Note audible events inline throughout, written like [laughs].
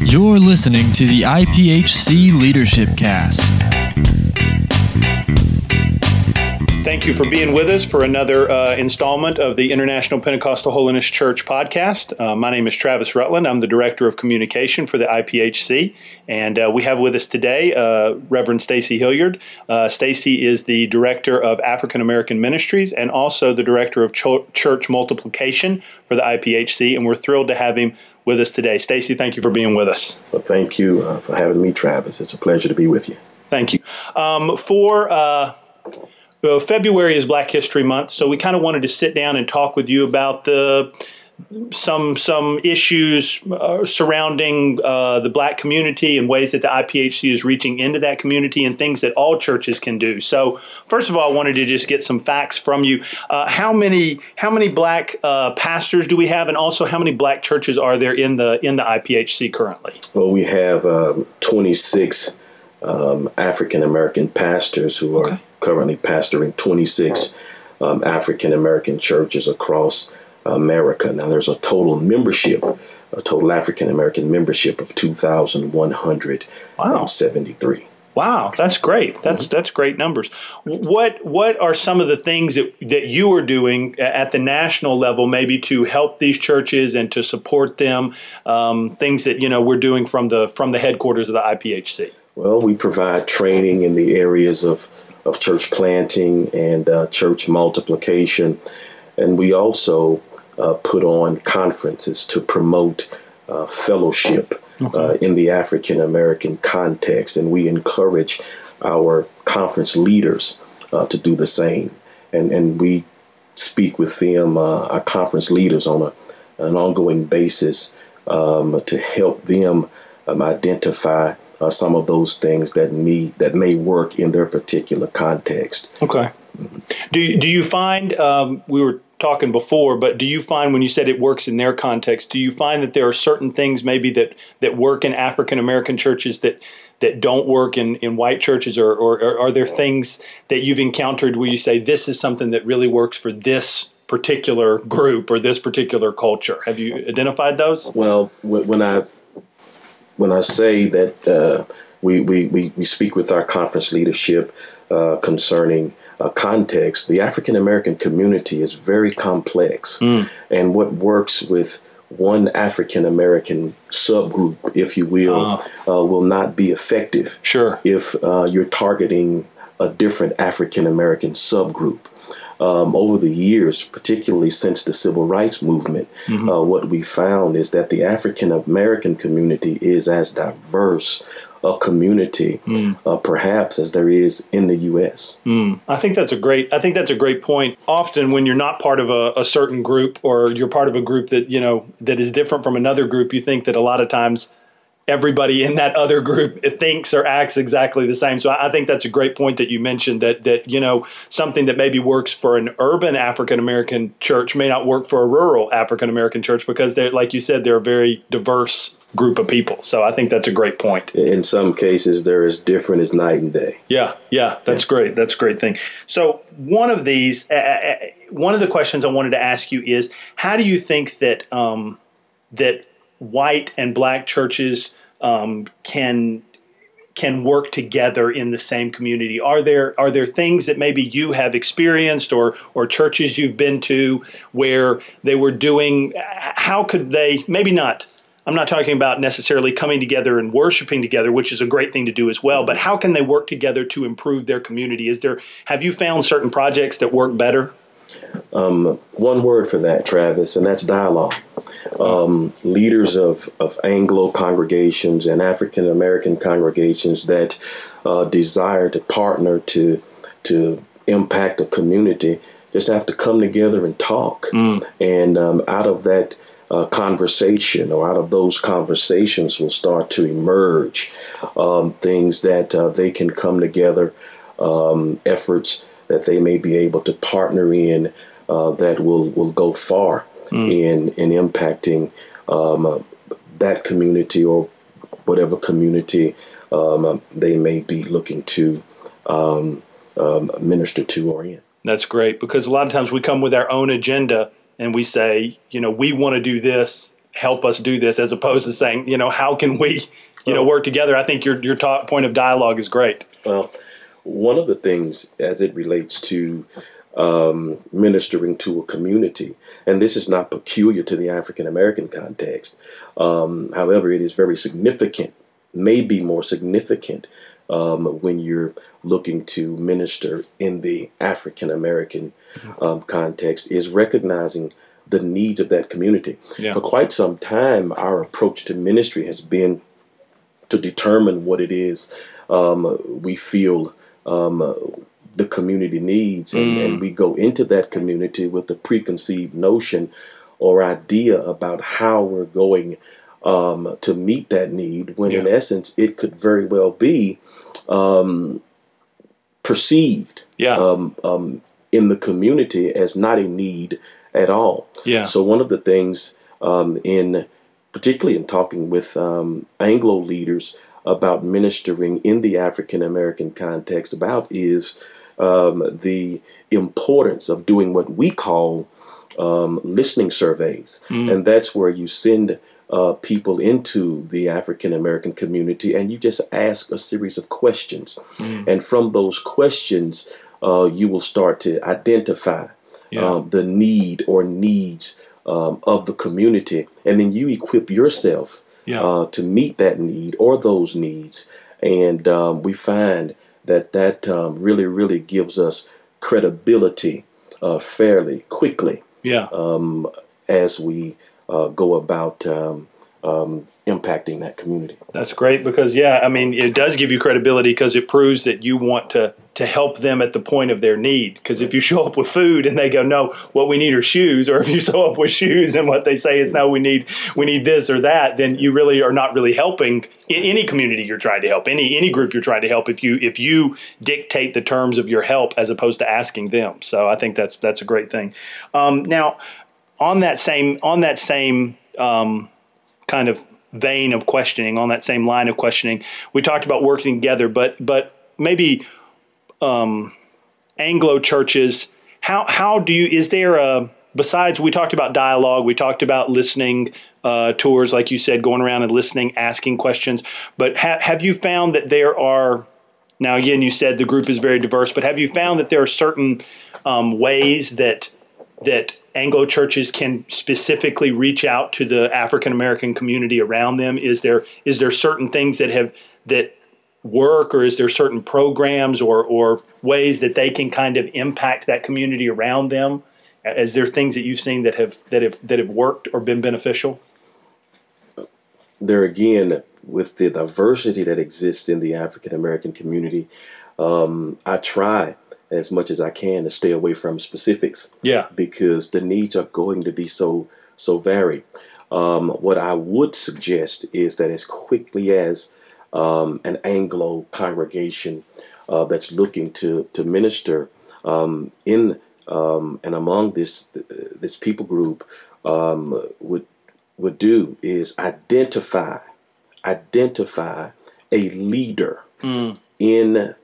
You're listening to the IPHC Leadership Cast. Thank you for being with us for another uh, installment of the International Pentecostal Holiness Church podcast. Uh, my name is Travis Rutland. I'm the Director of Communication for the IPHC. And uh, we have with us today uh, Reverend Stacy Hilliard. Uh, Stacy is the Director of African American Ministries and also the Director of Ch- Church Multiplication for the IPHC. And we're thrilled to have him with us today. Stacy, thank you for being with us. Well, thank you uh, for having me, Travis. It's a pleasure to be with you. Thank you. Um, for uh, well, February is Black History Month, so we kind of wanted to sit down and talk with you about the some some issues uh, surrounding uh, the black community and ways that the IPHC is reaching into that community and things that all churches can do. So, first of all, I wanted to just get some facts from you. Uh, how many how many black uh, pastors do we have, and also how many black churches are there in the in the IPHC currently? Well, we have um, 26 um, African American pastors who are okay. Currently pastoring 26 um, African American churches across America. Now, there's a total membership, a total African American membership of 2,173. Wow. Wow, that's great. That's mm-hmm. that's great numbers. What what are some of the things that, that you are doing at the national level, maybe to help these churches and to support them? Um, things that you know we're doing from the from the headquarters of the IPHC. Well, we provide training in the areas of of church planting and uh, church multiplication, and we also uh, put on conferences to promote uh, fellowship okay. uh, in the African American context, and we encourage our conference leaders uh, to do the same. And and we speak with them, uh, our conference leaders, on a, an ongoing basis um, to help them um, identify uh, some of those things that me that may work in their particular context. Okay. Mm-hmm. Do you, do you find um, we were talking before, but do you find when you said it works in their context, do you find that there are certain things maybe that that work in African American churches that that don't work in, in white churches, or, or, or are there things that you've encountered where you say this is something that really works for this particular group or this particular culture? Have you identified those? Well, when I when I say that uh, we, we, we, we speak with our conference leadership uh, concerning uh, context, the African American community is very complex. Mm. And what works with one African American subgroup, if you will, uh-huh. uh, will not be effective. Sure. If uh, you're targeting a different African American subgroup. Um, over the years, particularly since the civil rights movement, mm-hmm. uh, what we found is that the African American community is as diverse a community, mm. uh, perhaps as there is in the U.S. Mm. I think that's a great. I think that's a great point. Often, when you're not part of a, a, certain group, or you're part of a group that you know that is different from another group, you think that a lot of times everybody in that other group thinks or acts exactly the same. So I think that's a great point that you mentioned that that you know something that maybe works for an urban African American church may not work for a rural African American church because they're like you said they're a very diverse group of people. So I think that's a great point. In some cases they're as different as night and day. Yeah, yeah, that's yeah. great. That's a great thing. So one of these uh, one of the questions I wanted to ask you is how do you think that um, that white and black churches um, can can work together in the same community? Are there are there things that maybe you have experienced or or churches you've been to where they were doing? How could they? Maybe not. I'm not talking about necessarily coming together and worshiping together, which is a great thing to do as well. But how can they work together to improve their community? Is there have you found certain projects that work better? Um, one word for that, Travis, and that's dialogue. Um, leaders of, of Anglo congregations and African American congregations that uh, desire to partner to to impact a community just have to come together and talk. Mm. And um, out of that uh, conversation or out of those conversations will start to emerge um, things that uh, they can come together, um, efforts that they may be able to partner in uh, that will, will go far mm. in, in impacting um, that community or whatever community um, they may be looking to um, um, minister to or in. That's great because a lot of times we come with our own agenda and we say, you know, we want to do this, help us do this, as opposed to saying, you know, how can we, you know, work together? I think your your ta- point of dialogue is great. Well, one of the things as it relates to um, ministering to a community, and this is not peculiar to the African American context. Um, however, it is very significant, maybe more significant um, when you're looking to minister in the African American um, context, is recognizing the needs of that community. Yeah. For quite some time, our approach to ministry has been to determine what it is um, we feel um, the community needs, and, and we go into that community with a preconceived notion or idea about how we're going um, to meet that need. When in essence, it could very well be um, perceived Yeah. um, um, in the community as not a need at all. Yeah. So one of the things um, in particularly in talking with um, Anglo leaders about ministering in the African American context about is um, the importance of doing what we call um, listening surveys, and that's where you send uh, people into the African American community and you just ask a series of questions, and from those questions, uh, you will start to identify Yeah. um, the need or needs um, of the community, and then you equip yourself Yeah. uh, to meet that need or those needs. And um, we find that that um, really, really gives us credibility uh, fairly quickly yeah. um, as we uh, go about um, um, impacting that community. That's great because yeah, I mean it does give you credibility because it proves that you want to to help them at the point of their need. Because if you show up with food and they go, no, what we need are shoes, or if you [laughs] show up with shoes and what they say is no, we need we need this or that, then you really are not really helping in any community you're trying to help, any any group you're trying to help. If you if you dictate the terms of your help as opposed to asking them, so I think that's that's a great thing. Um, now, on that same on that same um, kind of vein of questioning, on that same line of questioning, we talked about working together, but but maybe um, Anglo churches, how how do you is there a besides we talked about dialogue, we talked about listening uh, tours, like you said, going around and listening, asking questions, but ha- have you found that there are now again you said the group is very diverse, but have you found that there are certain um, ways that that Anglo churches can specifically reach out to the African American community around them? Is there is there certain things that have that work, or is there certain programs or or ways that they can kind of impact that community around them? Is there things that you've seen that have that have that have worked or been beneficial? there again, with the diversity that exists in the African American community, um, I try as much as I can to stay away from specifics. Yeah. because the needs are going to be so so varied. Um, what I would suggest is that as quickly as um, an Anglo congregation uh, that's looking to to minister um, in um, and among this this people group um, would would do is identify identify a leader in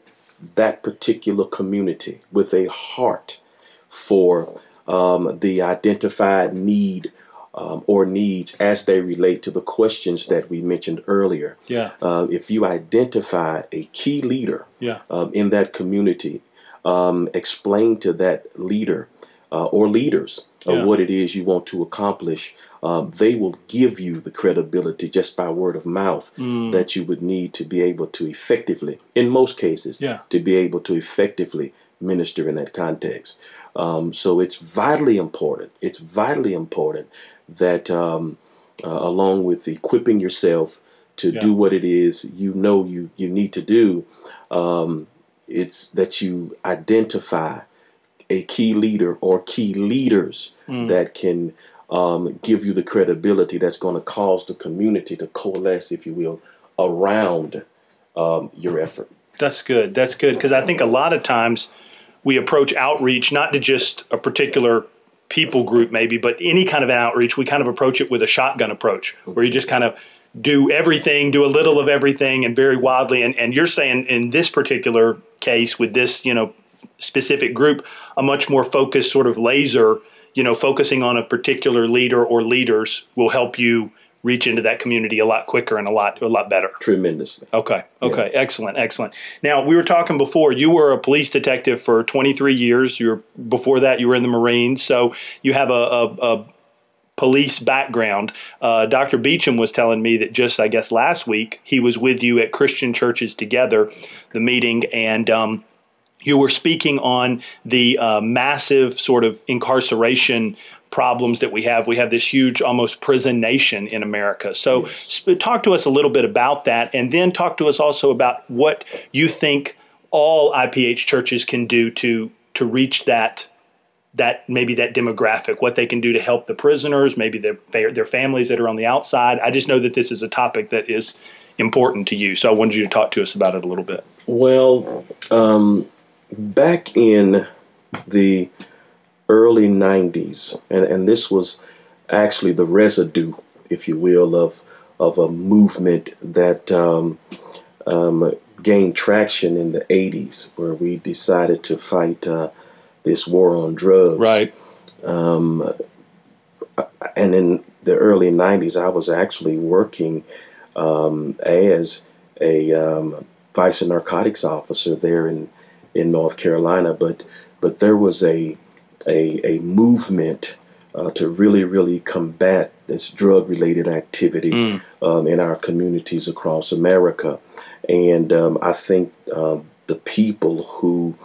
that particular community with a heart for um, the identified need um, or needs as they relate to the questions that we mentioned earlier. Yeah. Um, if you identify a key leader Yeah. um, in that community, um, explain to that leader uh, or leaders uh, Yeah. what it is you want to accomplish. Um, they will give you the credibility just by word of mouth Mm. that you would need to be able to effectively, in most cases, Yeah. to be able to effectively minister in that context. Um, so it's vitally important. It's vitally important that, um, uh, along with equipping yourself to Yeah. do what it is you know you you need to do, um, it's that you identify a key leader or key leaders Mm. that can um, give you the credibility that's going to cause the community to coalesce, if you will, around um, your effort. That's good. That's good because I think a lot of times we approach outreach not to just a particular people group, maybe, but any kind of an outreach. We kind of approach it with a shotgun approach, where you just kind of do everything, do a little of everything, and very wildly. And, and you're saying in this particular case with this, you know, specific group, a much more focused sort of laser you know focusing on a particular leader or leaders will help you reach into that community a lot quicker and a lot a lot better. tremendously. Okay. Okay. Excellent. Excellent. Now we were talking before. You were a police detective for 23 years. You were before that. You were in the Marines, so you have a, a, a police background. Uh, Dr. Beacham was telling me that just I guess last week he was with you at Christian Churches Together, the meeting, and. Um, you were speaking on the uh, massive sort of incarceration problems that we have. We have this huge, almost prison nation in America. So, sp- talk to us a little bit about that, and then talk to us also about what you think all IPH churches can do to to reach that that maybe that demographic, what they can do to help the prisoners, maybe their their families that are on the outside. I just know that this is a topic that is important to you, so I wanted you to talk to us about it a little bit. Well, um, back in the early 90s, and, and this was actually the residue, if you will, of, of a movement that um, um, gained traction in the 80s, where we decided to fight uh, this war on drugs. Right. Um, and in the early 90s, I was actually working um, as a um, vice narcotics officer there in, in North Carolina. But but there was a a, a movement uh, to really really combat this drug related activity um, in our communities across America, and um, I think um, the people who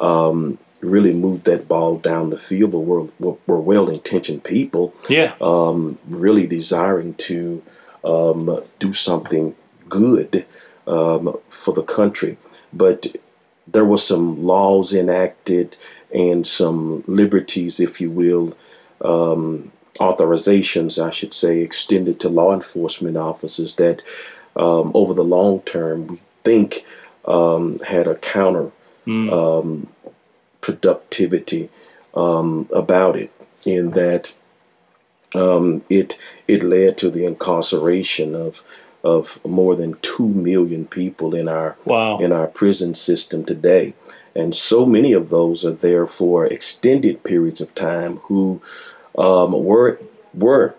um, really moved that ball down the field were, were, were well intentioned people Yeah. um, really desiring to um, do something good um, for the country. But there were some laws enacted and some liberties, if you will, um, authorizations, I should say, extended to law enforcement officers that um, over the long term we think um, had a counter um, productivity um, about it in that um, it it led to the incarceration of of more than two million people in our Wow. in our prison system today, and so many of those are there for extended periods of time who um, were were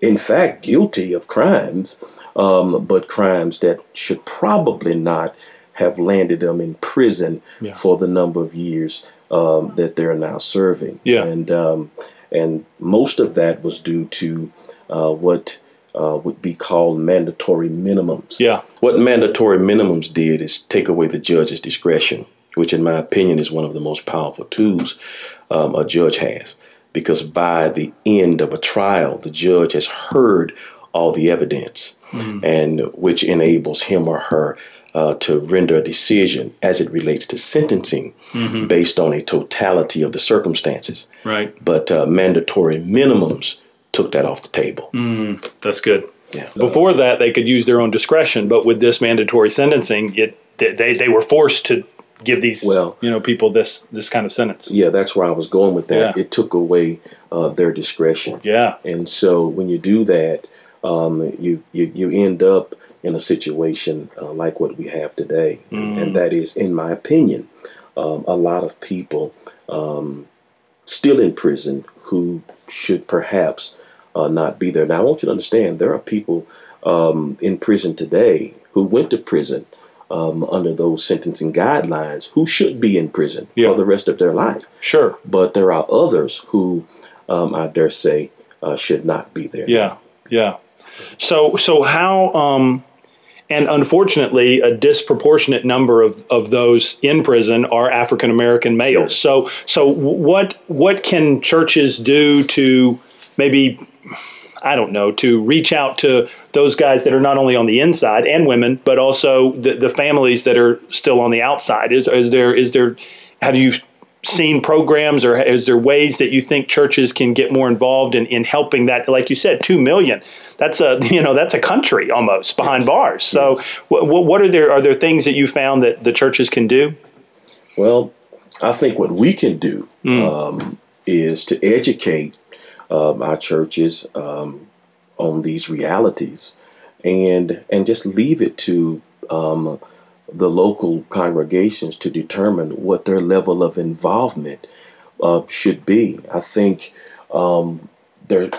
in fact guilty of crimes, um, but crimes that should probably not have landed them in prison Yeah. for the number of years um, that they're now serving. Yeah. And um, and most of that was due to uh, what uh, would be called mandatory minimums. Yeah. What mandatory minimums did is take away the judge's discretion, which, in my opinion, is one of the most powerful tools um, a judge has. Because by the end of a trial, the judge has heard all the evidence, and which enables him or her uh, to render a decision as it relates to sentencing based on a totality of the circumstances. Right. But uh, mandatory minimums took that off the table. That's good. Yeah. Before that, they could use their own discretion, but with this mandatory sentencing, it they they were forced to give these Well- you know people this this kind of sentence. Yeah, that's where I was going with that. Yeah. It took away uh, their discretion. Yeah. And so when you do that, um, you, you you end up in a situation uh, like what we have today, and that is, in my opinion, um, a lot of people um, still in prison who should perhaps uh, not be there. Now, I want you to understand there are people um, in prison today who went to prison um, under those sentencing guidelines who should be in prison Yeah. for the rest of their life Sure. but there are others who um, I dare say uh, should not be there. Yeah. Yeah. So so how um and unfortunately, a disproportionate number of, of those in prison are African American males. So, so what what can churches do to maybe I don't know to reach out to those guys that are not only on the inside and women, but also the, the families that are still on the outside? Is is there is there have you seen programs or is there ways that you think churches can get more involved in, in helping that? Like you said 2 million that's a [laughs] you know that's a country almost behind bars. So what, what are there are there things that you found that the churches can do? Well, I think what we can do um, is to educate um, our churches um, on these realities, and and just leave it to um, the local congregations to determine what their level of involvement uh, should be. I think um, there,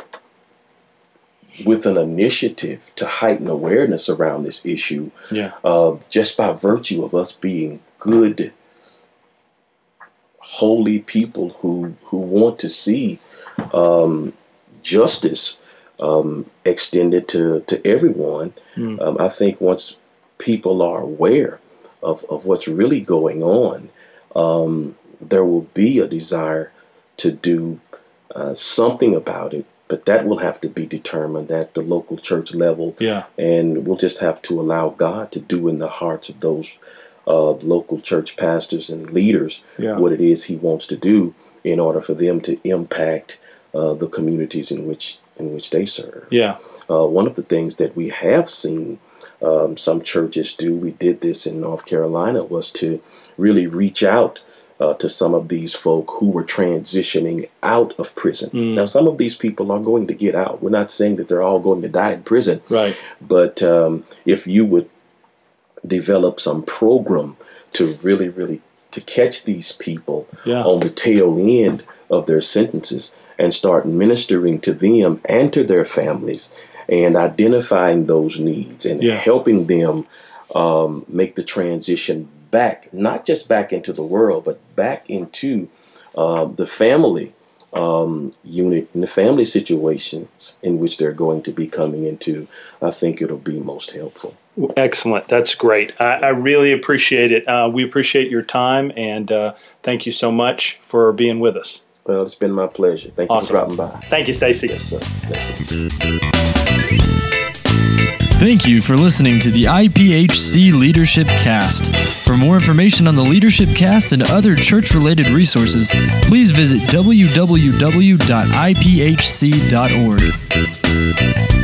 with an initiative to heighten awareness around this issue, Yeah. uh, just by virtue of us being good, holy people who who want to see um, justice um, extended to to everyone. Um, I think once people are aware of, of what's really going on, um, there will be a desire to do uh, something about it. But that will have to be determined at the local church level Yeah. and we'll just have to allow God to do in the hearts of those uh, local church pastors and leaders Yeah. what it is He wants to do in order for them to impact uh, the communities in which in which they serve. Yeah. Uh, one of the things that we have seen um, some churches do, we did this in North Carolina, was to really reach out uh, to some of these folk who were transitioning out of prison. Now, some of these people are going to get out. We're not saying that they're all going to die in prison, Right. but um, if you would develop some program to really, really to catch these people Yeah. on the tail end of their sentences and start ministering to them and to their families and identifying those needs and Yeah. helping them um, make the transition back, not just back into the world, but back into um, the family um, unit and the family situations in which they're going to be coming into. I think it'll be most helpful. Excellent. That's great. I, I really appreciate it. Uh, we appreciate your time and uh, thank you so much for being with us. Well, it's been my pleasure. Thank Awesome. you for dropping by. Thank you, Stacy. Yes, sir. Thank you. Thank you for listening to the IPHC Leadership Cast. For more information on the Leadership Cast and other church related resources, please visit www.ipHC.org.